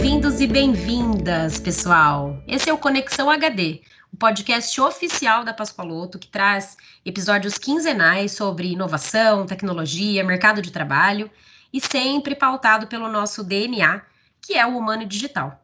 Bem-vindos e bem-vindas, pessoal. Esse é o Conexão HD, o podcast oficial da Pascoaloto que traz episódios quinzenais sobre inovação, tecnologia, mercado de trabalho e sempre pautado pelo nosso DNA, que é o humano digital.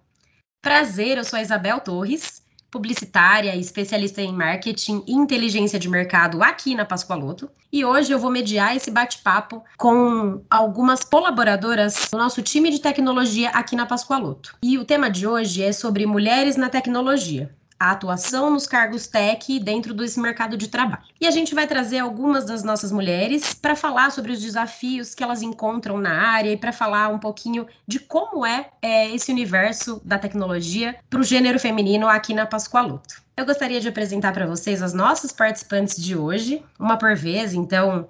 Prazer, eu sou a Isabel Torres, publicitária especialista em marketing e inteligência de mercado aqui na Pascoaloto. E hoje eu vou mediar esse bate-papo com algumas colaboradoras do nosso time de tecnologia aqui na Pascoaloto. E o tema de hoje é sobre mulheres na tecnologia a atuação nos cargos tech dentro desse mercado de trabalho. E a gente vai trazer algumas das nossas mulheres para falar sobre os desafios que elas encontram na área e para falar um pouquinho de como é, é esse universo da tecnologia para o gênero feminino aqui na Pascoaloto. Eu gostaria de apresentar para vocês as nossas participantes de hoje, uma por vez, então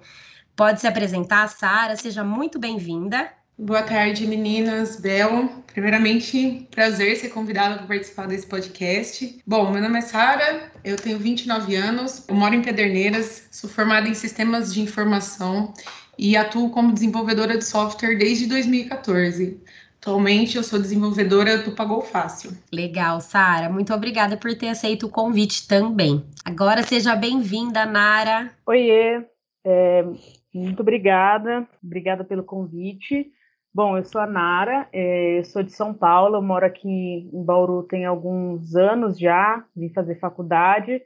pode se apresentar, Sara, seja muito bem-vinda. Boa tarde, meninas. Bel, primeiramente, prazer ser convidada para participar desse podcast. Bom, meu nome é Sara, eu tenho 29 anos, eu moro em Pederneiras, sou formada em Sistemas de Informação e atuo como desenvolvedora de software desde 2014. Atualmente eu sou desenvolvedora do Pagou Fácil. Legal, Sara. Muito obrigada por ter aceito o convite também. Agora seja bem-vinda, Nara. Oiê, é, muito obrigada. Obrigada pelo convite. Bom, eu sou a Nara, é, sou de São Paulo, moro aqui em Bauru tem alguns anos já, vim fazer faculdade,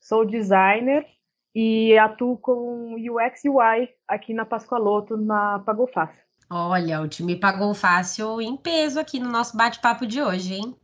sou designer e atuo com UX UI aqui na Pascoaloto, na Pagou Fácil. Olha, o time Pagou Fácil em peso aqui no nosso bate-papo de hoje, hein?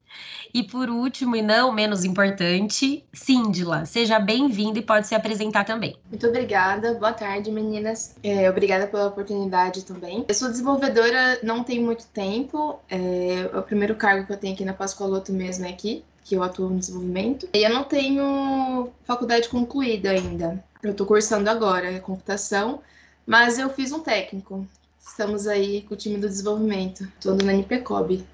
E por último, e não menos importante, Síndila, seja bem-vinda e pode se apresentar também. Muito obrigada, boa tarde, meninas. É, obrigada pela oportunidade também. Eu sou desenvolvedora não tem muito tempo, é, é o primeiro cargo que eu tenho aqui na Pascoaloto mesmo é aqui, que eu atuo no desenvolvimento. E eu não tenho faculdade concluída ainda. Eu estou cursando agora, é computação, mas eu fiz um técnico. Estamos aí com o time do desenvolvimento, estou no NPCOB.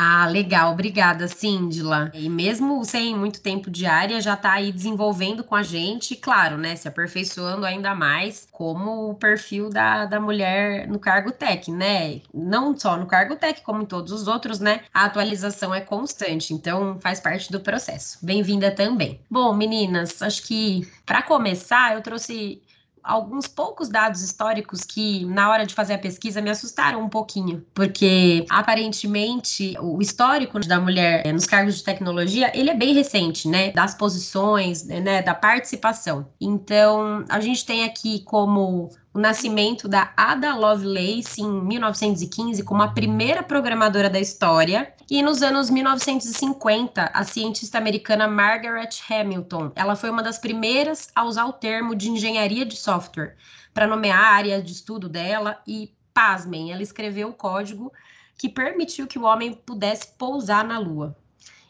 Ah, legal, obrigada, Síndila. E mesmo sem muito tempo de área, já está aí desenvolvendo com a gente, claro, né? Se aperfeiçoando ainda mais como o perfil da, da mulher no cargo tech, né? Não só no cargo tech, como em todos os outros, né? A atualização é constante, então faz parte do processo. Bem-vinda também. Bom, meninas, acho que para começar, eu trouxe alguns poucos dados históricos que, na hora de fazer a pesquisa, me assustaram um pouquinho, porque aparentemente o histórico da mulher eh, nos cargos de tecnologia ele é bem recente, né? Das posições, né? Da participação. Então, a gente tem aqui como o nascimento da Ada Lovelace em 1915 como a primeira programadora da história. E nos anos 1950, a cientista americana Margaret Hamilton, ela foi uma das primeiras a usar o termo de engenharia de software para nomear a área de estudo dela e, pasmem, ela escreveu o código que permitiu que o homem pudesse pousar na Lua.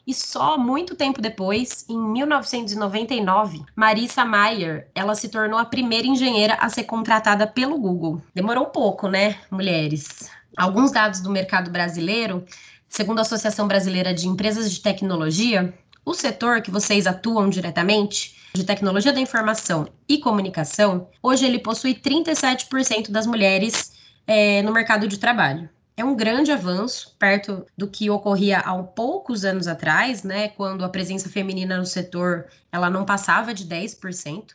E só muito tempo depois, em 1999, Marissa Mayer, ela se tornou a primeira engenheira a ser contratada pelo Google. Demorou um pouco, né, mulheres? Alguns dados do mercado brasileiro, segundo a Associação Brasileira de Empresas de Tecnologia, o setor que vocês atuam diretamente, de tecnologia da informação e comunicação, hoje ele possui 37% das mulheres é, no mercado de trabalho é um grande avanço perto do que ocorria há poucos anos atrás, né, quando a presença feminina no setor ela não passava de 10%.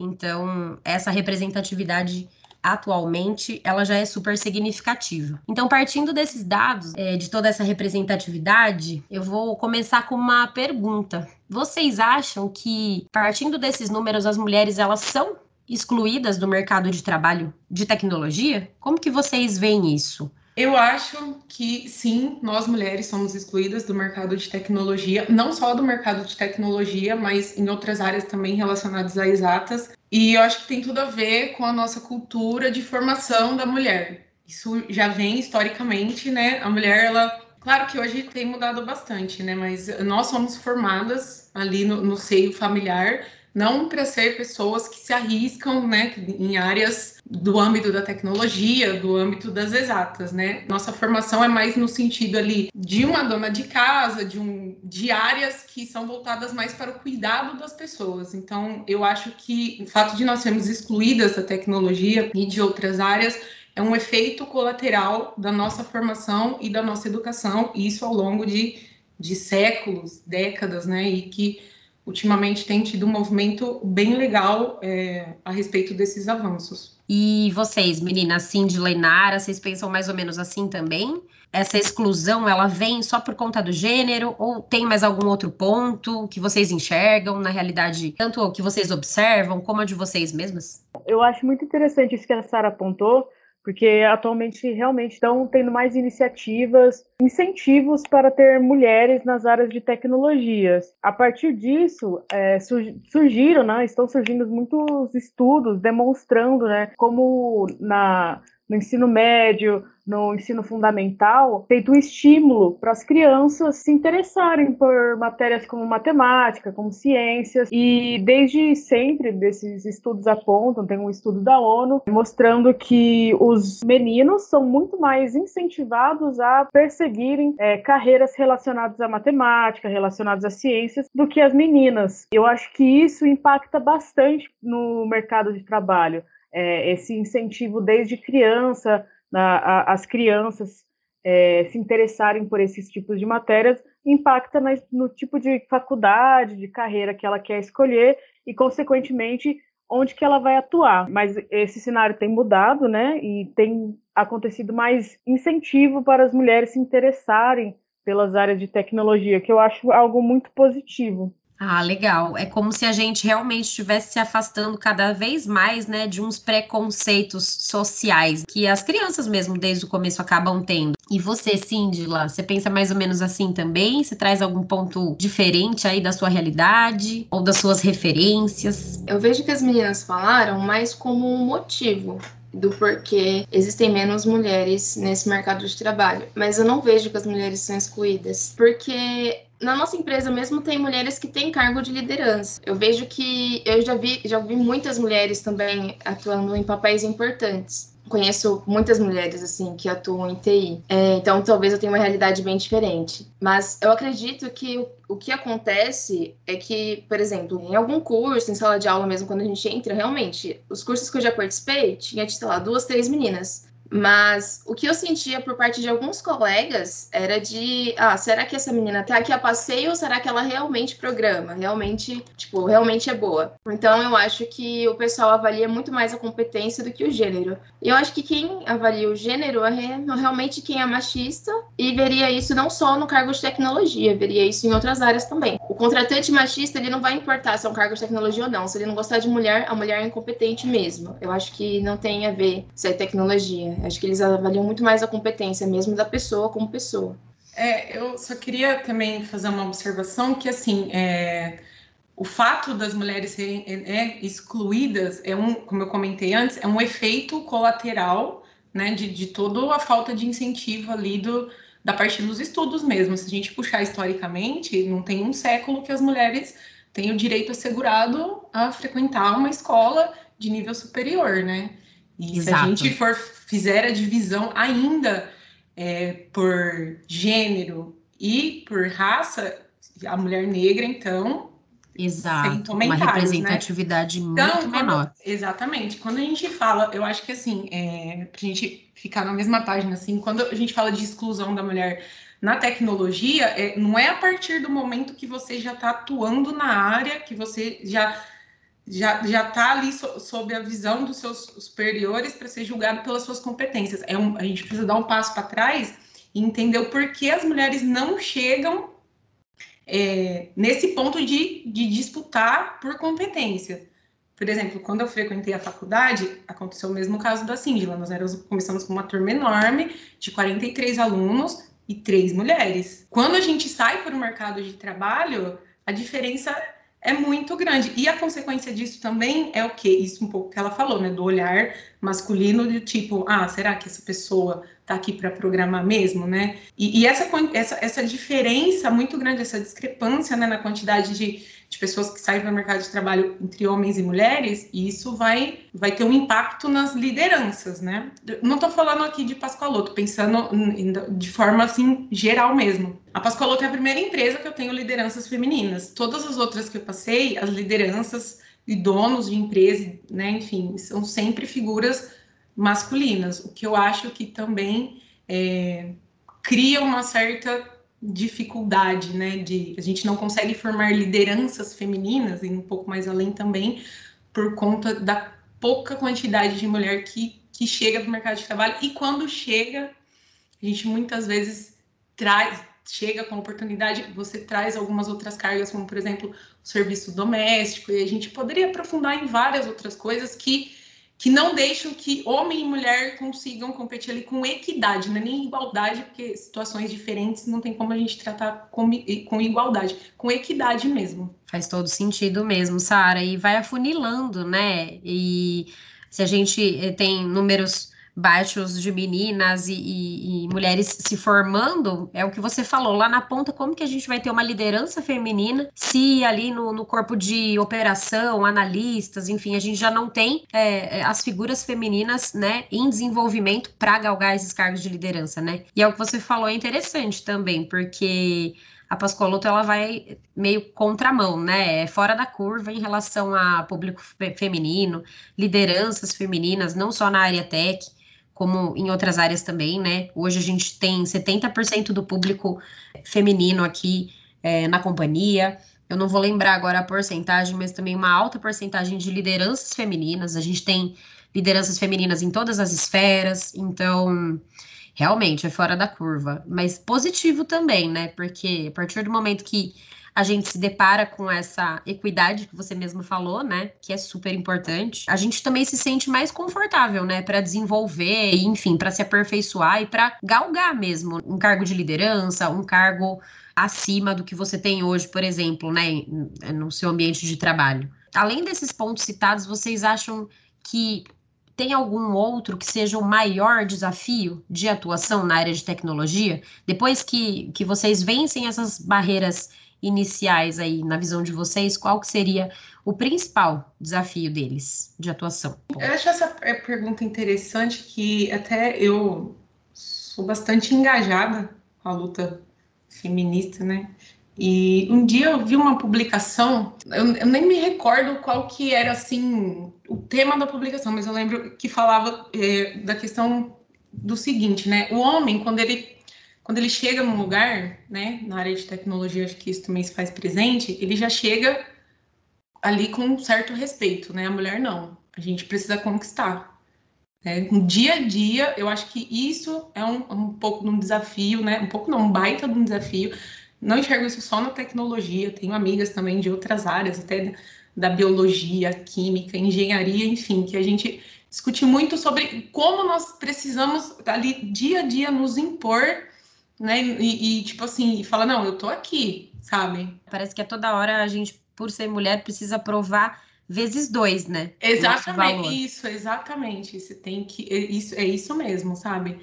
Então, essa representatividade atualmente ela já é super significativa. Então, partindo desses dados, é, de toda essa representatividade, eu vou começar com uma pergunta. Vocês acham que, partindo desses números, as mulheres elas são excluídas do mercado de trabalho de tecnologia? Como que vocês veem isso? Eu acho que sim, nós mulheres somos excluídas do mercado de tecnologia, não só do mercado de tecnologia, mas em outras áreas também relacionadas a exatas. E eu acho que tem tudo a ver com a nossa cultura de formação da mulher. Isso já vem historicamente, né? A mulher, ela, claro que hoje tem mudado bastante, né? Mas nós somos formadas ali no, no seio familiar não para ser pessoas que se arriscam né, em áreas do âmbito da tecnologia, do âmbito das exatas, né? Nossa formação é mais no sentido ali de uma dona de casa, de, um, de áreas que são voltadas mais para o cuidado das pessoas. Então, eu acho que o fato de nós sermos excluídas da tecnologia e de outras áreas é um efeito colateral da nossa formação e da nossa educação, e isso ao longo de, de séculos, décadas, né? E que ultimamente tem tido um movimento bem legal é, a respeito desses avanços. E vocês, meninas, Cindy, Leinara, vocês pensam mais ou menos assim também? Essa exclusão, ela vem só por conta do gênero ou tem mais algum outro ponto que vocês enxergam na realidade, tanto o que vocês observam como a de vocês mesmas? Eu acho muito interessante isso que a Sara apontou, porque atualmente realmente estão tendo mais iniciativas, incentivos para ter mulheres nas áreas de tecnologias. A partir disso, é, surgiram, né, estão surgindo muitos estudos demonstrando né, como na, no ensino médio, no ensino fundamental, feito um estímulo para as crianças se interessarem por matérias como matemática, como ciências, e desde sempre desses estudos apontam, tem um estudo da ONU mostrando que os meninos são muito mais incentivados a perseguirem é, carreiras relacionadas à matemática, relacionadas às ciências, do que as meninas. Eu acho que isso impacta bastante no mercado de trabalho. É, esse incentivo desde criança na, a, as crianças é, se interessarem por esses tipos de matérias impacta na, no tipo de faculdade, de carreira que ela quer escolher e, consequentemente, onde que ela vai atuar. Mas esse cenário tem mudado, né? E tem acontecido mais incentivo para as mulheres se interessarem pelas áreas de tecnologia, que eu acho algo muito positivo. Ah, legal. É como se a gente realmente estivesse se afastando cada vez mais, né, de uns preconceitos sociais que as crianças mesmo desde o começo acabam tendo. E você, Cindila, você pensa mais ou menos assim também? Você traz algum ponto diferente aí da sua realidade ou das suas referências? Eu vejo que as meninas falaram mais como um motivo do porquê existem menos mulheres nesse mercado de trabalho. Mas eu não vejo que as mulheres são excluídas, porque na nossa empresa mesmo tem mulheres que têm cargo de liderança. Eu vejo que eu já vi, já vi muitas mulheres também atuando em papéis importantes. Conheço muitas mulheres assim que atuam em TI, é, então talvez eu tenha uma realidade bem diferente. Mas eu acredito que o, que acontece é que, por exemplo, em algum curso, em sala de aula mesmo, quando a gente entra, realmente, os cursos que eu já participei, tinha, sei lá, duas, três meninas. Mas o que eu sentia por parte de alguns colegas era de, ah, será que essa menina tá aqui a passeio ou será que ela realmente programa? Realmente, tipo, realmente é boa. Então eu acho que o pessoal avalia muito mais a competência do que o gênero. E eu acho que quem avalia o gênero é realmente quem é machista e veria isso não só no cargo de tecnologia, veria isso em outras áreas também. O contratante machista, ele não vai importar se é um cargo de tecnologia ou não. Se ele não gostar de mulher, a mulher é incompetente mesmo. Eu acho que não tem a ver se é tecnologia. Acho que eles avaliam muito mais a competência mesmo da pessoa como pessoa. É, eu só queria também fazer uma observação que, assim, é, o fato das mulheres serem é, é, excluídas é um, como eu comentei antes, é um efeito colateral, né, de, de toda a falta de incentivo ali do, da parte dos estudos mesmo. Se a gente puxar historicamente, não tem um século que as mulheres têm o direito assegurado a frequentar uma escola de nível superior, né? E Exato. se a gente for fizer a divisão ainda é, por gênero e por raça, a mulher negra, então. Exato, uma né? representatividade né? muito então, menor. exatamente. Quando a gente fala, eu acho que assim, é, pra gente ficar na mesma página, assim, quando a gente fala de exclusão da mulher na tecnologia, é, não é a partir do momento que você já está atuando na área, que você já já já está ali so, sob a visão dos seus superiores para ser julgado pelas suas competências. É um, a gente precisa dar um passo para trás e entender o porquê as mulheres não chegam é, nesse ponto de, de disputar por competência. Por exemplo, quando eu frequentei a faculdade, aconteceu o mesmo caso da Síngila. Nós começamos com uma turma enorme, de 43 alunos e três mulheres. Quando a gente sai para o mercado de trabalho, a diferença é muito grande. E a consequência disso também é o que? Isso um pouco que ela falou, né? Do olhar masculino de tipo, ah, será que essa pessoa tá aqui para programar mesmo, né? E, e, essa, essa, essa diferença muito grande, essa discrepância né, na quantidade de de pessoas que saem para o mercado de trabalho entre homens e mulheres, e isso vai, vai ter um impacto nas lideranças, né? Não estou falando aqui de Pascoaloto, pensando de forma assim geral mesmo. A Pascoaloto é a primeira empresa que eu tenho lideranças femininas. Todas as outras que eu passei, as lideranças e donos de empresa, né, enfim, são sempre figuras masculinas, o que eu acho que também é, cria uma certa dificuldade, né? De a gente não consegue formar lideranças femininas e um pouco mais além também por conta da pouca quantidade de mulher que, que chega para o mercado de trabalho e quando chega a gente muitas vezes traz chega com oportunidade, você traz algumas outras cargas, como por exemplo o serviço doméstico, e a gente poderia aprofundar em várias outras coisas que que não deixam que homem e mulher consigam competir ali com equidade, não é nem igualdade, porque situações diferentes não tem como a gente tratar com, com igualdade, com equidade mesmo. Faz todo sentido mesmo, Sara, e vai afunilando, né? E se a gente eh, tem números baixos de meninas e, e, e, mulheres se formando, é o que você falou lá na ponta, como que a gente vai ter uma liderança feminina se ali no, no corpo de operação, analistas, enfim, a gente já não tem é, é as figuras femininas, né, em desenvolvimento para galgar esses cargos de liderança, né? E é o que você falou, é interessante também, porque a Pascoaloto ela vai meio contramão, né? É fora da curva em relação a público feminino, lideranças femininas, não só na área tech como em outras áreas também, né? Hoje a gente tem 70% do público feminino aqui é, na companhia. Eu não vou lembrar agora a porcentagem, mas também uma alta porcentagem de lideranças femininas. A gente tem lideranças femininas em todas as esferas, então realmente é fora da curva, mas positivo também, né? Porque a partir do momento que a gente se depara com essa equidade que você mesmo falou, né? Que é super importante. A gente também se sente mais confortável, né? Para desenvolver, enfim, para se aperfeiçoar e para galgar mesmo um cargo de liderança, um cargo acima do que você tem hoje, por exemplo, né? No seu ambiente de trabalho. Além desses pontos citados, vocês acham que tem algum outro que seja o maior desafio de atuação na área de tecnologia? Depois que, que vocês vencem essas barreiras iniciais aí, na visão de vocês, qual que seria o principal desafio deles de atuação? Eu acho essa pergunta interessante, que até eu sou bastante engajada com a luta feminista, né? E um dia eu vi uma publicação, eu, eu, nem me recordo qual que era assim o tema da publicação, mas eu lembro que falava é, da questão do seguinte, né? O homem, quando ele quando ele chega num lugar, né, na área de tecnologia, acho que isso também se faz presente, ele já chega ali com um certo respeito, né? A mulher não. A gente precisa conquistar. Né? No dia a dia, eu acho que isso é um, um pouco de um desafio, né? Um pouco não, um baita de um desafio. Não enxergo isso só na tecnologia, tenho amigas também de outras áreas, até da biologia, química, engenharia, enfim, que a gente discute muito sobre como nós precisamos ali dia a dia nos impor né? E, e, tipo assim, fala, não, eu tô aqui, sabe? Parece que a toda hora a gente, por ser mulher, precisa provar vezes dois, né? Exatamente, isso, exatamente. Você tem que. É isso, é isso mesmo, sabe?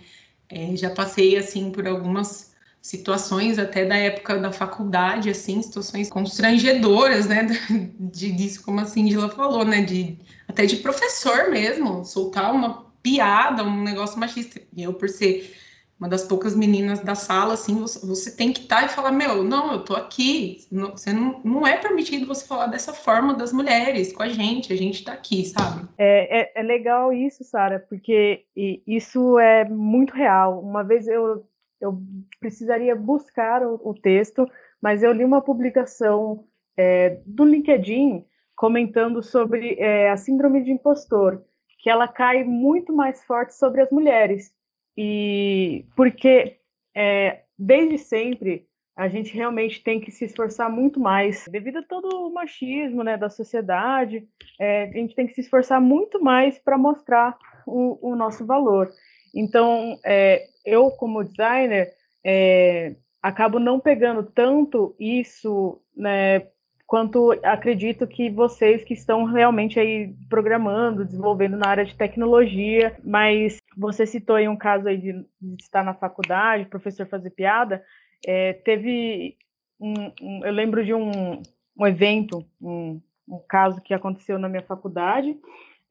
É, já passei assim por algumas situações até da época da faculdade, assim, situações constrangedoras, né? De, disso, como a Cindyla falou, né? De, até de professor mesmo, soltar uma piada, um negócio machista. E eu, por ser uma das poucas meninas da sala, assim, você, você tem que estar tá e falar, meu, não, eu tô aqui, não, você não, não é permitido você falar dessa forma das mulheres com a gente, a gente tá aqui, sabe? É, é, é legal isso, Sara, porque isso é muito real. Uma vez eu, eu precisaria buscar o, o texto, mas eu li uma publicação é, do LinkedIn comentando sobre é, a síndrome de impostor, que ela cai muito mais forte sobre as mulheres e porque é, desde sempre a gente realmente tem que se esforçar muito mais, devido a todo o machismo né, da sociedade, é, a gente tem que se esforçar muito mais para mostrar o, o, nosso valor. Então, é, eu, como designer, é, acabo não pegando tanto isso né, quanto acredito que vocês que estão realmente aí programando, desenvolvendo na área de tecnologia, mas você citou aí um caso aí de, de estar na faculdade, professor fazer piada, é, teve um, um, eu lembro de um, um evento, um, um, caso que aconteceu na minha faculdade,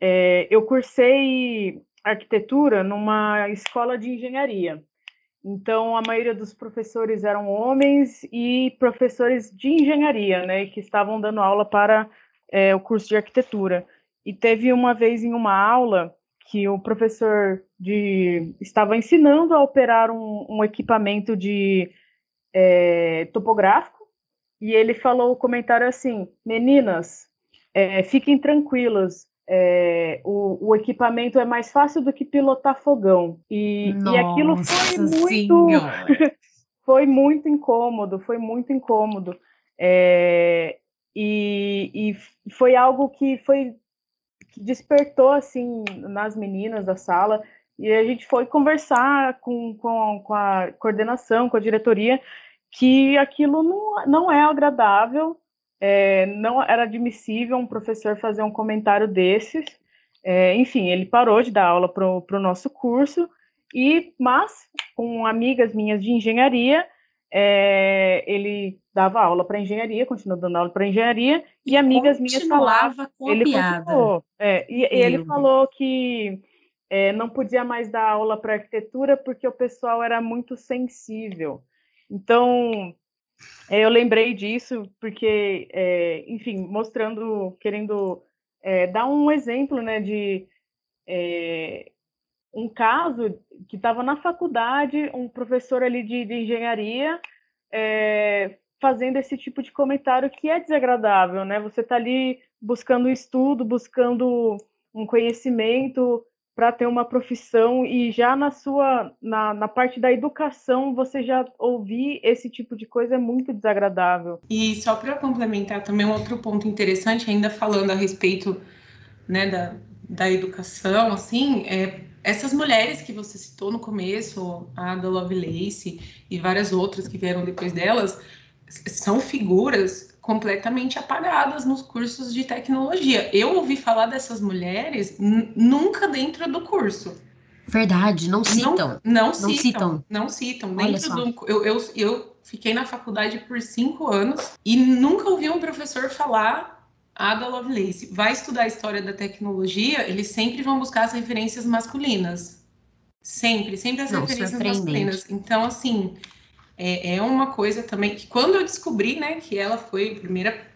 é, eu cursei arquitetura numa escola de engenharia, então, a maioria dos professores eram homens e professores de engenharia, né, que estavam dando aula para é, o curso de arquitetura. E teve uma vez em uma aula que o professor de, estava ensinando a operar um, um equipamento de é, topográfico e ele falou o comentário assim: meninas, é, fiquem tranquilas, é, o, o, equipamento é mais fácil do que pilotar fogão. E, e aquilo foi muito. foi muito incômodo, foi muito incômodo. É, e, e foi algo que foi que despertou assim nas meninas da sala e a gente foi conversar com, com, com a coordenação, com a diretoria, que aquilo não, não é agradável, é, não era admissível um professor fazer um comentário desses. É, enfim, ele parou de dar aula para o nosso curso, e mas com amigas minhas de engenharia, é, ele dava aula para engenharia, continuou dando aula para engenharia, e, e amigas minhas falavam. Com ele piada. É, e, e ele falou que é, não podia mais dar aula para arquitetura porque o pessoal era muito sensível. Então, eu lembrei disso porque, é, enfim, mostrando, querendo é, dar um exemplo, né, de é, um caso que estava na faculdade, um professor ali de, de engenharia é, fazendo esse tipo de comentário que é desagradável, né? Você está ali buscando estudo, buscando um conhecimento para ter uma profissão e já na sua na, na parte da educação você já ouvir esse tipo de coisa é muito desagradável. E só para complementar também um outro ponto interessante, ainda falando a respeito né, da, da educação, assim, é, essas mulheres que você citou no começo, a Ada Lovelace e várias outras que vieram depois delas, são figuras completamente apagadas nos cursos de tecnologia. Eu ouvi falar dessas mulheres nunca dentro do curso. Verdade, não citam. Não, não, não citam, citam, Não citam. Dentro do, eu, eu, eu fiquei na faculdade por cinco anos e nunca ouvi um professor falar Ada Lovelace vai estudar a história da tecnologia, eles sempre vão buscar as referências masculinas. Sempre, sempre as Não, referências masculinas. Então, assim, é, é, uma coisa também que quando eu descobri, né, que ela foi a primeira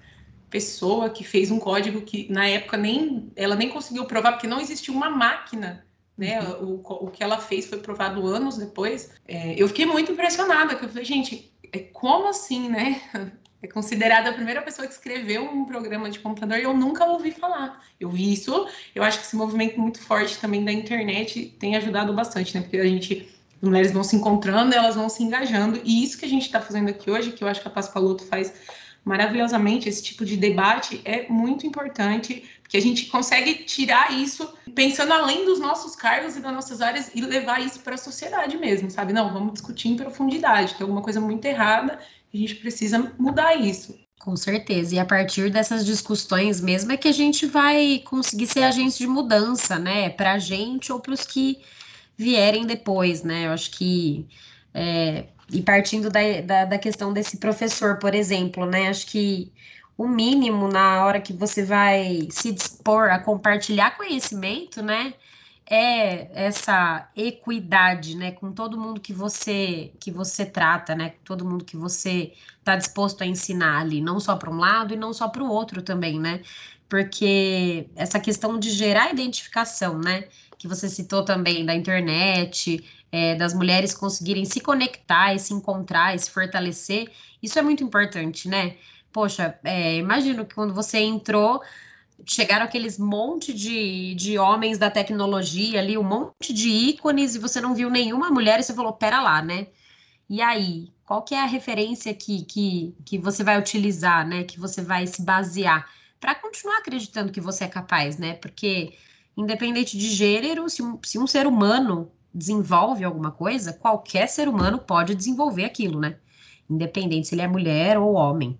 pessoa que fez um código que na época nem ela nem conseguiu provar porque não existia uma máquina né? Uhum. O, o que ela fez foi provado anos depois. É, eu fiquei muito impressionada, que eu falei, gente, é, como assim, né? é considerada a primeira pessoa que escreveu um programa de computador e eu nunca ouvi falar. Eu vi isso, eu acho que esse movimento muito forte também da internet tem ajudado bastante, né? Porque a gente, mulheres vão se encontrando, elas vão se engajando, e isso que a gente está fazendo aqui hoje, que eu acho que a Pascoaloto faz maravilhosamente, esse tipo de debate é muito importante, porque a gente consegue tirar isso pensando além dos nossos cargos e das nossas áreas e levar isso para a sociedade mesmo, sabe? Não, vamos discutir em profundidade, tem alguma coisa muito errada a gente precisa mudar isso. Com certeza. E a partir dessas discussões mesmo é que a gente vai conseguir ser agente de mudança, né? Para a gente ou para os que vierem depois, né? Eu acho que. É, e partindo da, da, da questão desse professor, por exemplo, né? Acho que o mínimo na hora que você vai se dispor a compartilhar conhecimento, né? é essa equidade, né, com todo mundo que você que você trata, né, com todo mundo que você está disposto a ensinar ali, não só para um lado e não só para o outro também, né? Porque essa questão de gerar identificação, né, que você citou também da internet, é, das mulheres conseguirem se conectar e se encontrar e se fortalecer, isso é muito importante, né? Poxa, é, imagino que quando você entrou chegaram aqueles monte de, de homens da tecnologia ali, um monte de ícones, e você não viu nenhuma mulher, e você falou, pera lá, né? E aí, qual que é a referência que, que, que você vai utilizar, né? Que você vai se basear para continuar acreditando que você é capaz, né? Porque, independente de gênero, se um, se um ser humano desenvolve alguma coisa, qualquer ser humano pode desenvolver aquilo, né? Independente se ele é mulher ou homem.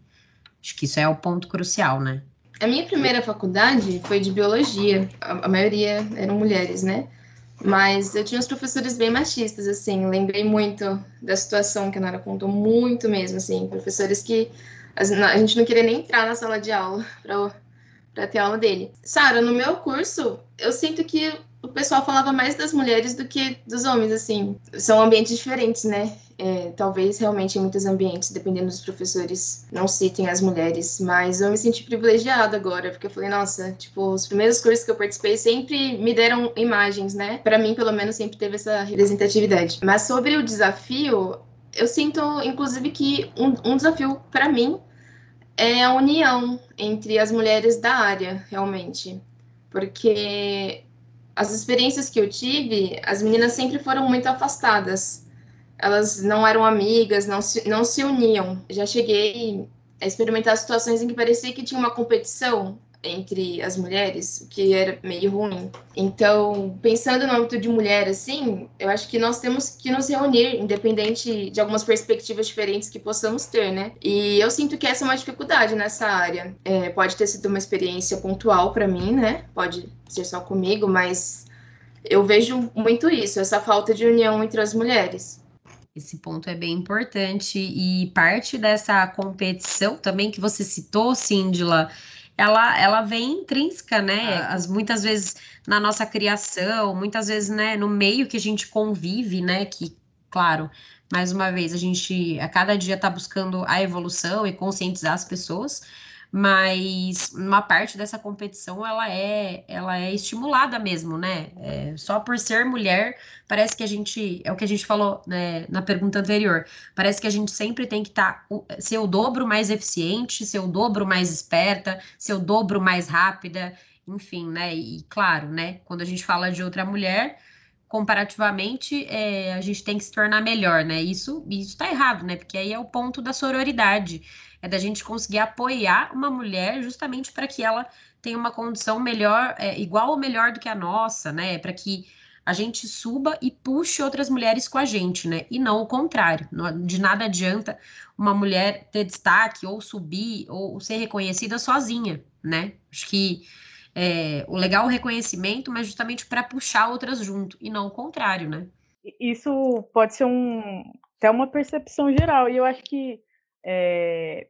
Acho que isso é o ponto crucial, né? A minha primeira faculdade foi de biologia. A, maioria eram mulheres, né? Mas eu tinha uns professores bem machistas, assim. Lembrei muito da situação que a Nara contou, muito mesmo, assim. Professores que a gente não queria nem entrar na sala de aula para ter aula dele. Sara, no meu curso, eu sinto que o pessoal falava mais das mulheres do que dos homens, assim. São ambientes diferentes, né? É, talvez realmente em muitos ambientes, dependendo dos professores, não citem as mulheres, mas eu me senti privilegiada agora, porque eu falei, nossa, tipo, os primeiros cursos que eu participei sempre me deram imagens, né? Para mim, pelo menos, sempre teve essa representatividade. Mas sobre o desafio, eu sinto, inclusive, que um, um desafio para mim é a união entre as mulheres da área, realmente. Porque as experiências que eu tive, as meninas sempre foram muito afastadas. Elas não eram amigas, não se, não se uniam. Já cheguei a experimentar situações em que parecia que tinha uma competição entre as mulheres, o que era meio ruim. Então, pensando no âmbito de mulher, assim, eu acho que nós temos que nos reunir, independente de algumas perspectivas diferentes que possamos ter, né? E eu sinto que essa é uma dificuldade nessa área. É, pode ter sido uma experiência pontual para mim, né? Pode ser só comigo, mas eu vejo muito isso, essa falta de união entre as mulheres. Esse ponto é bem importante e parte dessa competição também que você citou, Síndila, ela, ela vem intrínseca, né? Ah. As, muitas vezes na nossa criação, muitas vezes, né, no meio que a gente convive, né? Que, claro, mais uma vez, a gente a cada dia está buscando a evolução e conscientizar as pessoas, mas uma parte dessa competição ela é ela é estimulada mesmo, né? É, só por ser mulher, parece que a gente é o que a gente falou né, na pergunta anterior. Parece que a gente sempre tem que estar tá, ser o dobro mais eficiente, ser o dobro mais esperta, ser o dobro mais rápida, enfim, né? E claro, né? Quando a gente fala de outra mulher comparativamente, é, a gente tem que se tornar melhor, né? Isso, isso tá errado, né? Porque aí é o ponto da sororidade é da gente conseguir apoiar uma mulher justamente para que ela tenha uma condição melhor, é, igual ou melhor do que a nossa, né? Para que a gente suba e puxe outras mulheres com a gente, né? E não o contrário. De nada adianta uma mulher ter destaque ou subir ou ser reconhecida sozinha, né? Acho que é, o legal é o reconhecimento, mas justamente para puxar outras junto e não o contrário, né? Isso pode ser um até uma percepção geral e eu acho que é,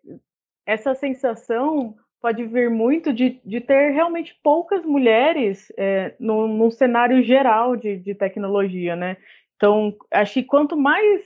essa sensação pode vir muito de, de ter realmente poucas mulheres é, no, no cenário geral de, de tecnologia, né? Então, acho que quanto mais,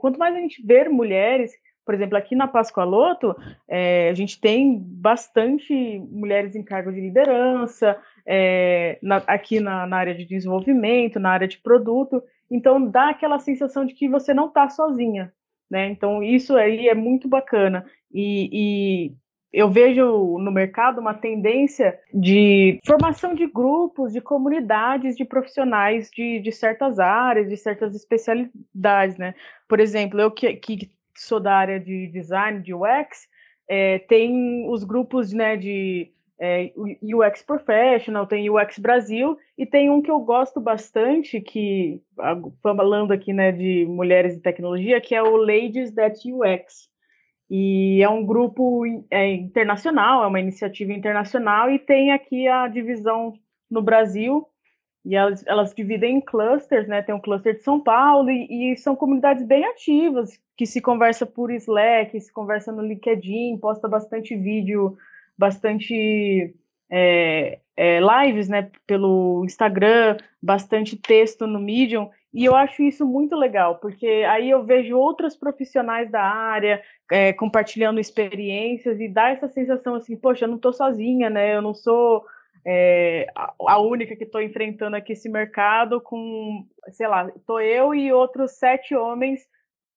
quanto mais a gente ver mulheres, por exemplo, aqui na Pascoaloto, é, a gente tem bastante mulheres em cargo de liderança, é, na, aqui na, na, área de desenvolvimento, na área de produto, então dá aquela sensação de que você não está sozinha, né? Então, isso aí é muito bacana. E, e, eu vejo no mercado uma tendência de formação de grupos, de comunidades de profissionais de, de certas áreas, de certas especialidades, né? Por exemplo, eu que, que sou da área de design, de UX, é, tem os grupos né, de é, UX Professional, tem UX Brasil, e tem um que eu gosto bastante, que falando aqui né, de mulheres e tecnologia, que é o Ladies That UX. E é um grupo é, internacional, é uma iniciativa internacional, e tem aqui a divisão no Brasil, e elas, elas dividem em clusters, né? Tem um cluster de São Paulo, e, e são comunidades bem ativas, que se conversa por Slack, se conversa no LinkedIn, posta bastante vídeo bastante é, é, lives né, pelo Instagram, bastante texto no Medium, e eu acho isso muito legal, porque aí eu vejo outros profissionais da área é, compartilhando experiências e dá essa sensação assim, poxa, eu não estou sozinha, né? Eu não sou é, a única que estou enfrentando aqui esse mercado com, sei lá, estou eu e outros sete homens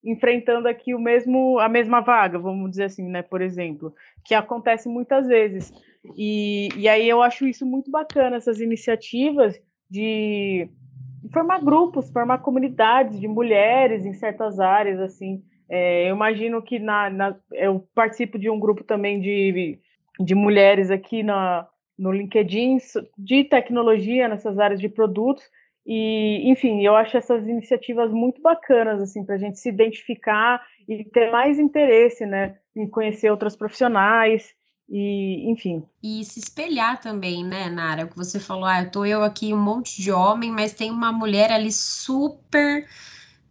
enfrentando aqui o mesmo a mesma vaga, vamos dizer assim, né, por exemplo, que acontece muitas vezes. E, e aí eu acho isso muito bacana, essas iniciativas de formar grupos, formar comunidades de mulheres em certas áreas, assim. É, eu imagino que na, na, eu participo de um grupo também de, de mulheres aqui na, no LinkedIn de tecnologia nessas áreas de produtos e, enfim, eu acho essas iniciativas muito bacanas, assim, para a gente se identificar e ter mais interesse, né, em conhecer outras profissionais e, enfim. E se espelhar também, né, Nara? Que você falou, ah, eu tô eu aqui, um monte de homem, mas tem uma mulher ali super,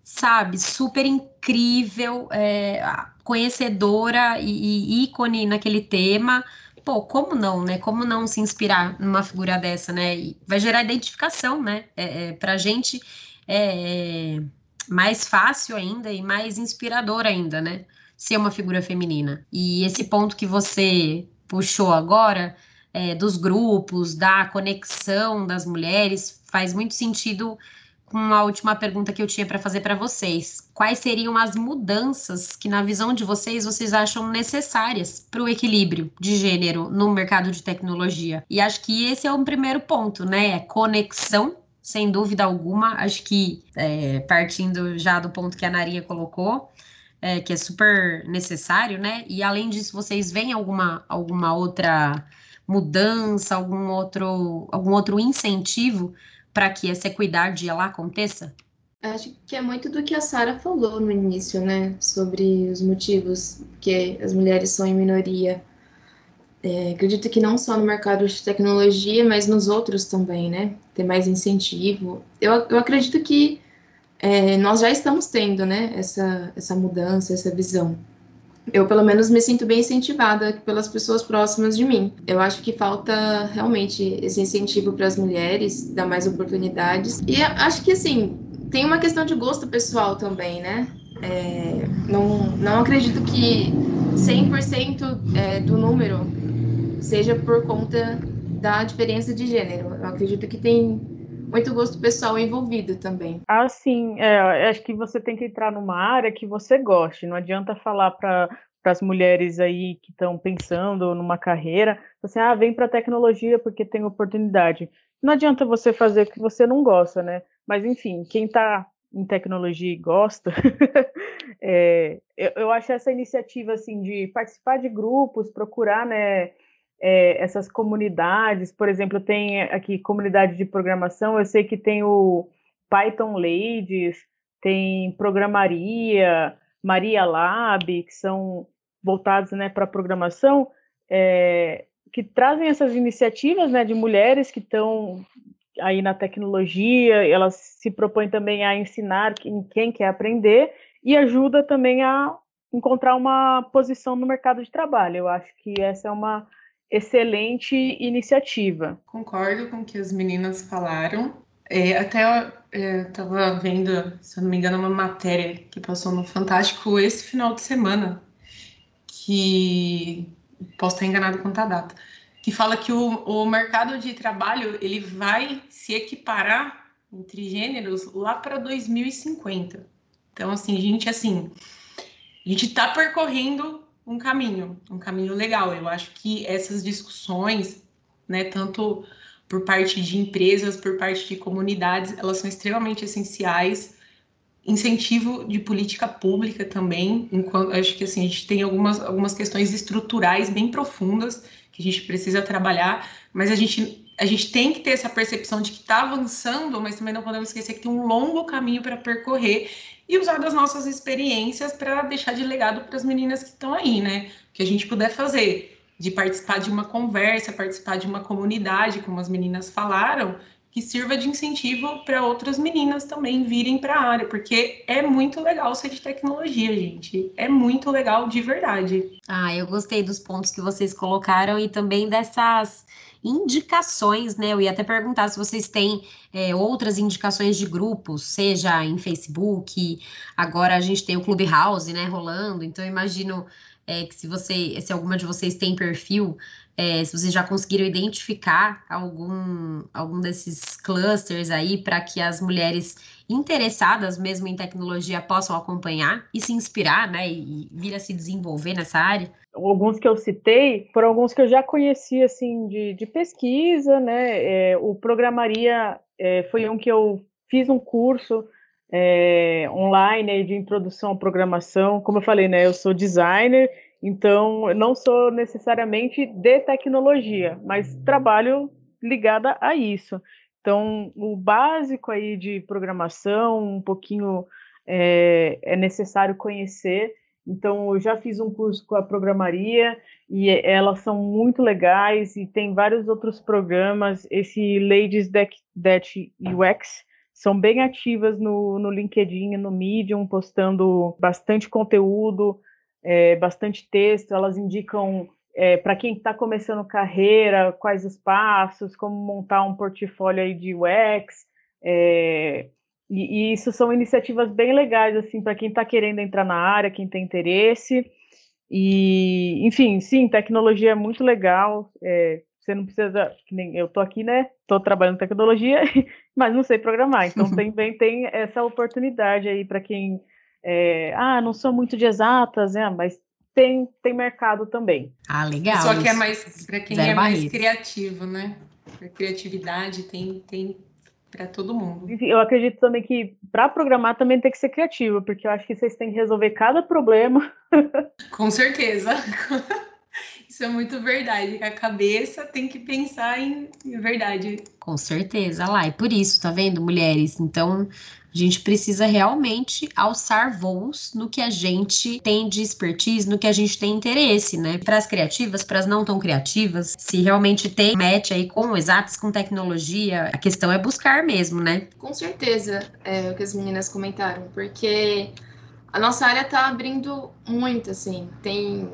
sabe, super incrível, é, conhecedora e, e ícone naquele tema pô, como não, né? Como não se inspirar numa figura dessa, né? E vai gerar identificação, né? É, é, pra gente, é, mais fácil ainda e mais inspirador ainda, né? Ser uma figura feminina. E esse ponto que você puxou agora, é, dos grupos, da conexão das mulheres, faz muito sentido com a última pergunta que eu tinha para fazer para vocês. Quais seriam as mudanças que, na visão de vocês, vocês acham necessárias para o equilíbrio de gênero no mercado de tecnologia? E acho que esse é o primeiro ponto, né? É conexão sem dúvida alguma. Acho que, é, partindo já do ponto que a Narinha colocou, é, que é super necessário, né? E além disso, vocês veem alguma, alguma outra mudança, algum outro, algum outro incentivo para que essa equidade ela aconteça? Acho que é muito do que a Sara falou no início, né? Sobre os motivos que as mulheres são em minoria. É, acredito que não só no mercado de tecnologia, mas nos outros também, né? Ter mais incentivo. Eu, eu acredito que é, nós já estamos tendo, né? Essa, essa mudança, essa visão eu pelo menos me sinto bem incentivada pelas pessoas próximas de mim. Eu acho que falta realmente esse incentivo para as mulheres, dar mais oportunidades. E acho que assim, tem uma questão de gosto pessoal também, né? É, não, não acredito que 100% é, do número seja por conta da diferença de gênero. Eu acredito que tem muito gosto pessoal envolvido também. Ah, sim. É, acho que você tem que entrar numa área que você goste. Não adianta falar para para as mulheres aí que estão pensando numa carreira, assim, ah, vem para a tecnologia porque tem oportunidade. Não adianta você fazer o que você não gosta, né? Mas enfim, quem está em tecnologia e gosta, é, eu, eu, acho essa iniciativa assim de participar de grupos, procurar, né? É, essas comunidades, por exemplo, tem aqui comunidade de programação, eu sei que tem o Python Ladies, tem Programaria, Maria Lab, que são voltados né, para programação, é, que trazem essas iniciativas né, de mulheres que estão aí na tecnologia, elas se propõem também a ensinar quem, quem quer aprender e ajuda também a encontrar uma posição no mercado de trabalho. Eu acho que essa é uma excelente iniciativa. Concordo com o que as meninas falaram. É, até estava é, vendo, se eu não me engano, uma matéria que passou no Fantástico esse final de semana, que posso estar enganado quanto à data, que fala que o, o mercado de trabalho ele vai se equiparar entre gêneros lá para 2050. Então, assim, gente, assim, a gente está percorrendo um caminho, um caminho legal. Eu acho que essas discussões, né, tanto por parte de empresas, por parte de comunidades, elas são extremamente essenciais. Incentivo de política pública também, enquanto acho que assim, a gente tem algumas, algumas questões estruturais bem profundas que a gente precisa trabalhar, mas a gente, a gente tem que ter essa percepção de que está avançando, mas também não podemos esquecer que tem um longo caminho para percorrer e usar das nossas experiências para deixar de legado para as meninas que estão aí, né? O que a gente puder fazer, de participar de uma conversa, participar de uma comunidade, como as meninas falaram, que sirva de incentivo para outras meninas também virem para a área, porque é muito legal ser de tecnologia, gente. É muito legal de verdade. Ah, eu gostei dos pontos que vocês colocaram e também dessas indicações, né? Eu ia até perguntar se vocês têm é, outras indicações de grupos, seja em Facebook, agora a gente tem o Clubhouse, né, rolando, então eu imagino é, que se você, se alguma de vocês tem perfil, é, se vocês já conseguiram identificar algum, algum desses clusters aí para que as mulheres interessadas mesmo em tecnologia possam acompanhar e se inspirar, né, e vir a se desenvolver nessa área? Alguns que eu citei foram alguns que eu já conhecia, assim, de, de pesquisa, né, é, o Programaria é, foi um que eu fiz um curso é, online de introdução à programação, como eu falei, né, eu sou designer, então não sou necessariamente de tecnologia, mas trabalho ligada a isso. Então, o básico aí de programação, um pouquinho é, é necessário conhecer. Então, eu já fiz um curso com a programaria e elas são muito legais e tem vários outros programas. Esse Ladies That, UX são bem ativas no, no LinkedIn no Medium, postando bastante conteúdo, é, bastante texto. Elas indicam é, para quem está começando carreira, quais os passos, como montar um portfólio aí de UX, é, E, e isso são iniciativas bem legais, assim, para quem está querendo entrar na área, quem tem interesse. E, enfim, sim, tecnologia é muito legal. É, você não precisa, nem eu tô aqui, né? Tô trabalhando em tecnologia, mas não sei programar. Então também tem essa oportunidade aí para quem, é, ah, não sou muito de exatas, né? Mas tem, tem mercado também. Ah, legal. Só que é mais para quem Zero é mais criativo, né? Criatividade tem, tem para todo mundo. Eu acredito também que para programar também tem que ser criativo, porque eu acho que vocês têm que resolver cada problema. Com certeza. Isso é muito verdade. A cabeça tem que pensar em, verdade. Com certeza, lá. E por isso, tá vendo, mulheres? Então, a gente precisa realmente alçar voos no que a gente tem de expertise, no que a gente tem interesse, né? Para as criativas, para as não tão criativas, se realmente tem match aí com exatos, com tecnologia, a questão é buscar mesmo, né? Com certeza, é o que as meninas comentaram, porque a nossa área está abrindo muito, assim, tem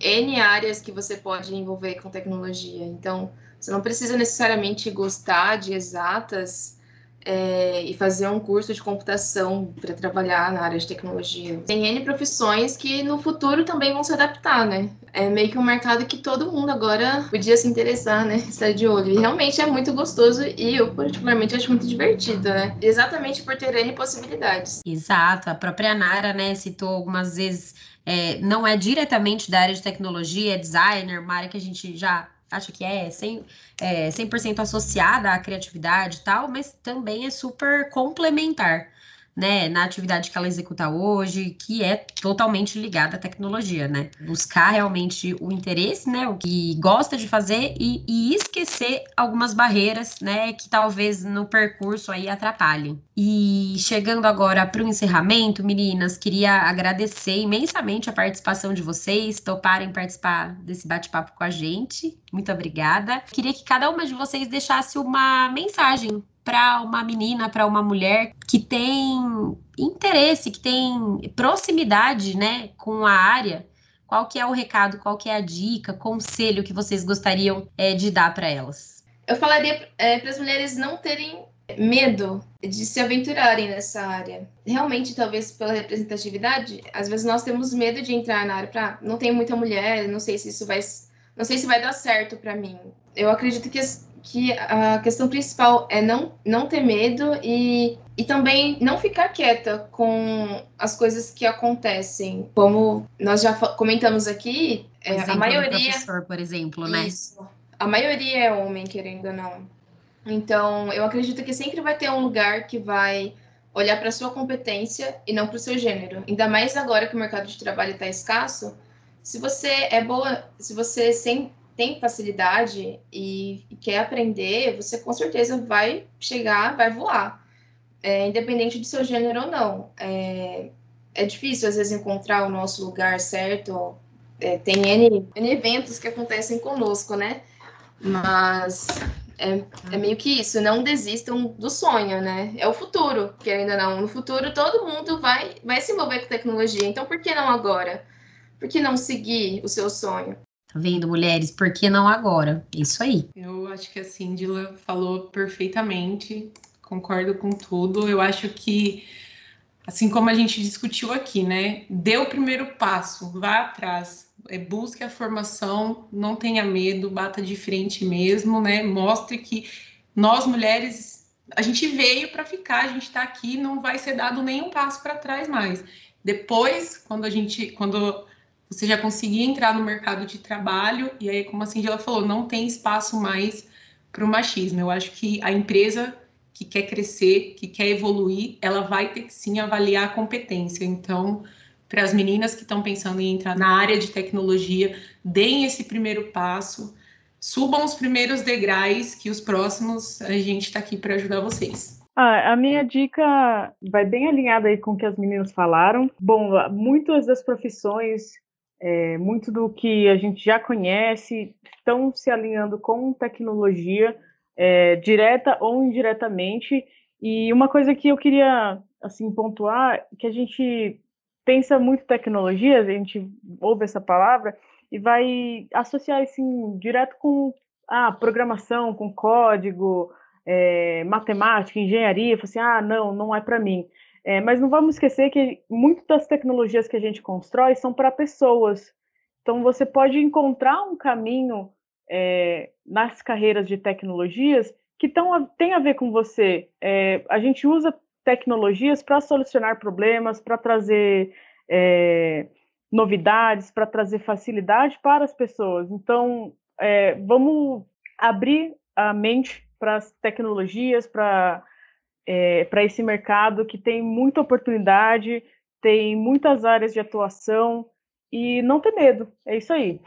N áreas que você pode envolver com tecnologia. Então, você não precisa necessariamente gostar de exatas é, e fazer um curso de computação para trabalhar na área de tecnologia. Tem N profissões que no futuro também vão se adaptar, né? É meio que um mercado que todo mundo agora podia se interessar, né? Estar de olho. E realmente é muito gostoso e eu, particularmente, acho muito divertido, né? Exatamente por ter N possibilidades. Exato. A própria Nara, né, citou algumas vezes, é, não é diretamente da área de tecnologia, é designer, uma área que a gente já acha que é 100%, é, 100 associada à criatividade e tal, mas também é super complementar né, na atividade que ela executa hoje, que é totalmente ligada à tecnologia, né? Buscar realmente o interesse, né, o que gosta de fazer e, e esquecer algumas barreiras, né, que talvez no percurso aí atrapalhem. E chegando agora para o encerramento, meninas, queria agradecer imensamente a participação de vocês, toparem participar desse bate-papo com a gente. Muito obrigada. Queria que cada uma de vocês deixasse uma mensagem para uma menina, para uma mulher que tem interesse, que tem proximidade, né, com a área, qual que é o recado, qual que é a dica, conselho que vocês gostariam é, de dar para elas? Eu falaria é, para as mulheres não terem medo de se aventurarem nessa área. Realmente, talvez pela representatividade, às vezes nós temos medo de entrar na área para não tem muita mulher, não sei se isso vai não sei se vai dar certo para mim. Eu acredito que que a questão principal é não, não ter medo e, e também não ficar quieta com as coisas que acontecem. Como nós já comentamos aqui, é, a maioria. professor, por exemplo, né? Isso. A maioria é homem, querendo ou não. Então, eu acredito que sempre vai ter um lugar que vai olhar para sua competência e não para o seu gênero. Ainda mais agora que o mercado de trabalho está escasso. Se você é boa, se você sem, tem facilidade e, e, quer aprender, você com certeza vai chegar, vai voar, é, independente do seu gênero ou não. É, é difícil, às vezes, encontrar o nosso lugar certo. É, tem N, N eventos que acontecem conosco, né? Mas é, é, meio que isso, não desistam do sonho, né? É o futuro, que ainda não. No futuro, todo mundo vai, vai se envolver com tecnologia. Então, por que não agora? Por que não seguir o seu sonho? Tá vendo, mulheres? Por que não agora? Isso aí. Eu acho que a Cindila falou perfeitamente, concordo com tudo. Eu acho que, assim como a gente discutiu aqui, né? Dê o primeiro passo, vá atrás, é, busque a formação, não tenha medo, bata de frente mesmo, né? Mostre que nós mulheres, a gente veio para ficar, a gente está aqui, não vai ser dado nenhum passo para trás mais. Depois, quando a gente, quando você já conseguia entrar no mercado de trabalho, e aí, como a Cindy falou, não tem espaço mais para o machismo. Eu acho que a empresa que quer crescer, que quer evoluir, ela vai ter que sim avaliar a competência. Então, para as meninas que estão pensando em entrar na área de tecnologia, deem esse primeiro passo, subam os primeiros degraus, que os próximos a gente está aqui para ajudar vocês. Ah, a minha dica vai bem alinhada aí com o que as meninas falaram. Bom, muitas das profissões é, muito do que a gente já conhece estão se alinhando com tecnologia, é, direta ou indiretamente. E uma coisa que eu queria assim pontuar, que a gente pensa muito tecnologia, a gente ouve essa palavra e vai associar assim direto com a ah, programação, com código, é, matemática, engenharia, assim, ah, não, não é para mim. É, mas não vamos esquecer que muitas das tecnologias que a gente constrói são para pessoas. Então, você pode encontrar um caminho é, nas carreiras de tecnologias que tão, tem a ver com você. É, a gente usa tecnologias para solucionar problemas, para trazer é, novidades, para trazer facilidade para as pessoas. Então, é, vamos abrir a mente para as tecnologias, para é, para esse mercado que tem muita oportunidade, tem muitas áreas de atuação e não ter medo. É isso aí.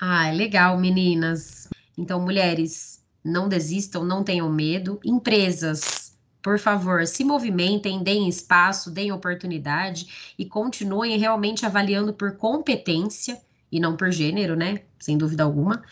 Ah, legal, meninas. Então, mulheres, não desistam, não tenham medo. Empresas, por favor, se movimentem, deem espaço, deem oportunidade e continuem realmente avaliando por competência e não por gênero, né? Sem dúvida alguma.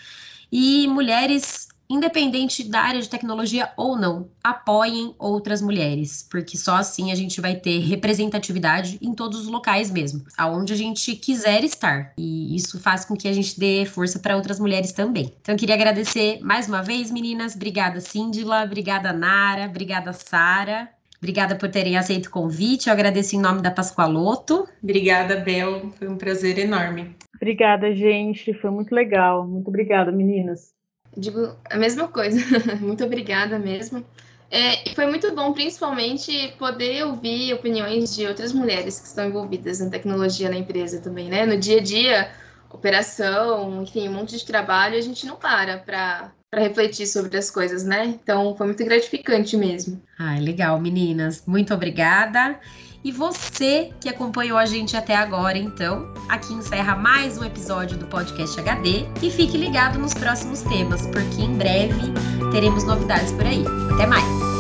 E mulheres, independente da área de tecnologia ou não, apoiem outras mulheres, porque só assim a gente vai ter representatividade em todos os locais mesmo, aonde a gente quiser estar. E isso faz com que a gente dê força para outras mulheres também. Então eu queria agradecer mais uma vez, meninas. Obrigada, Cíndila. Obrigada, Nara. Obrigada, Sara. Obrigada por terem aceito o convite. Eu agradeço em nome da Pascoaloto. Obrigada, Bel. Foi um prazer enorme. Obrigada, gente. Foi muito legal. Muito obrigada, meninas. Digo a mesma coisa. muito obrigada mesmo. É, foi muito bom, principalmente, poder ouvir opiniões de outras mulheres que estão envolvidas na tecnologia na empresa também, né? No dia a dia, operação, enfim, um monte de trabalho, a gente não para para refletir sobre as coisas, né? Então, foi muito gratificante mesmo. Ah, legal, meninas. Muito obrigada. E você que acompanhou a gente até agora, então, aqui encerra mais um episódio do Podcast HD e fique ligado nos próximos temas, porque em breve teremos novidades por aí. Até mais!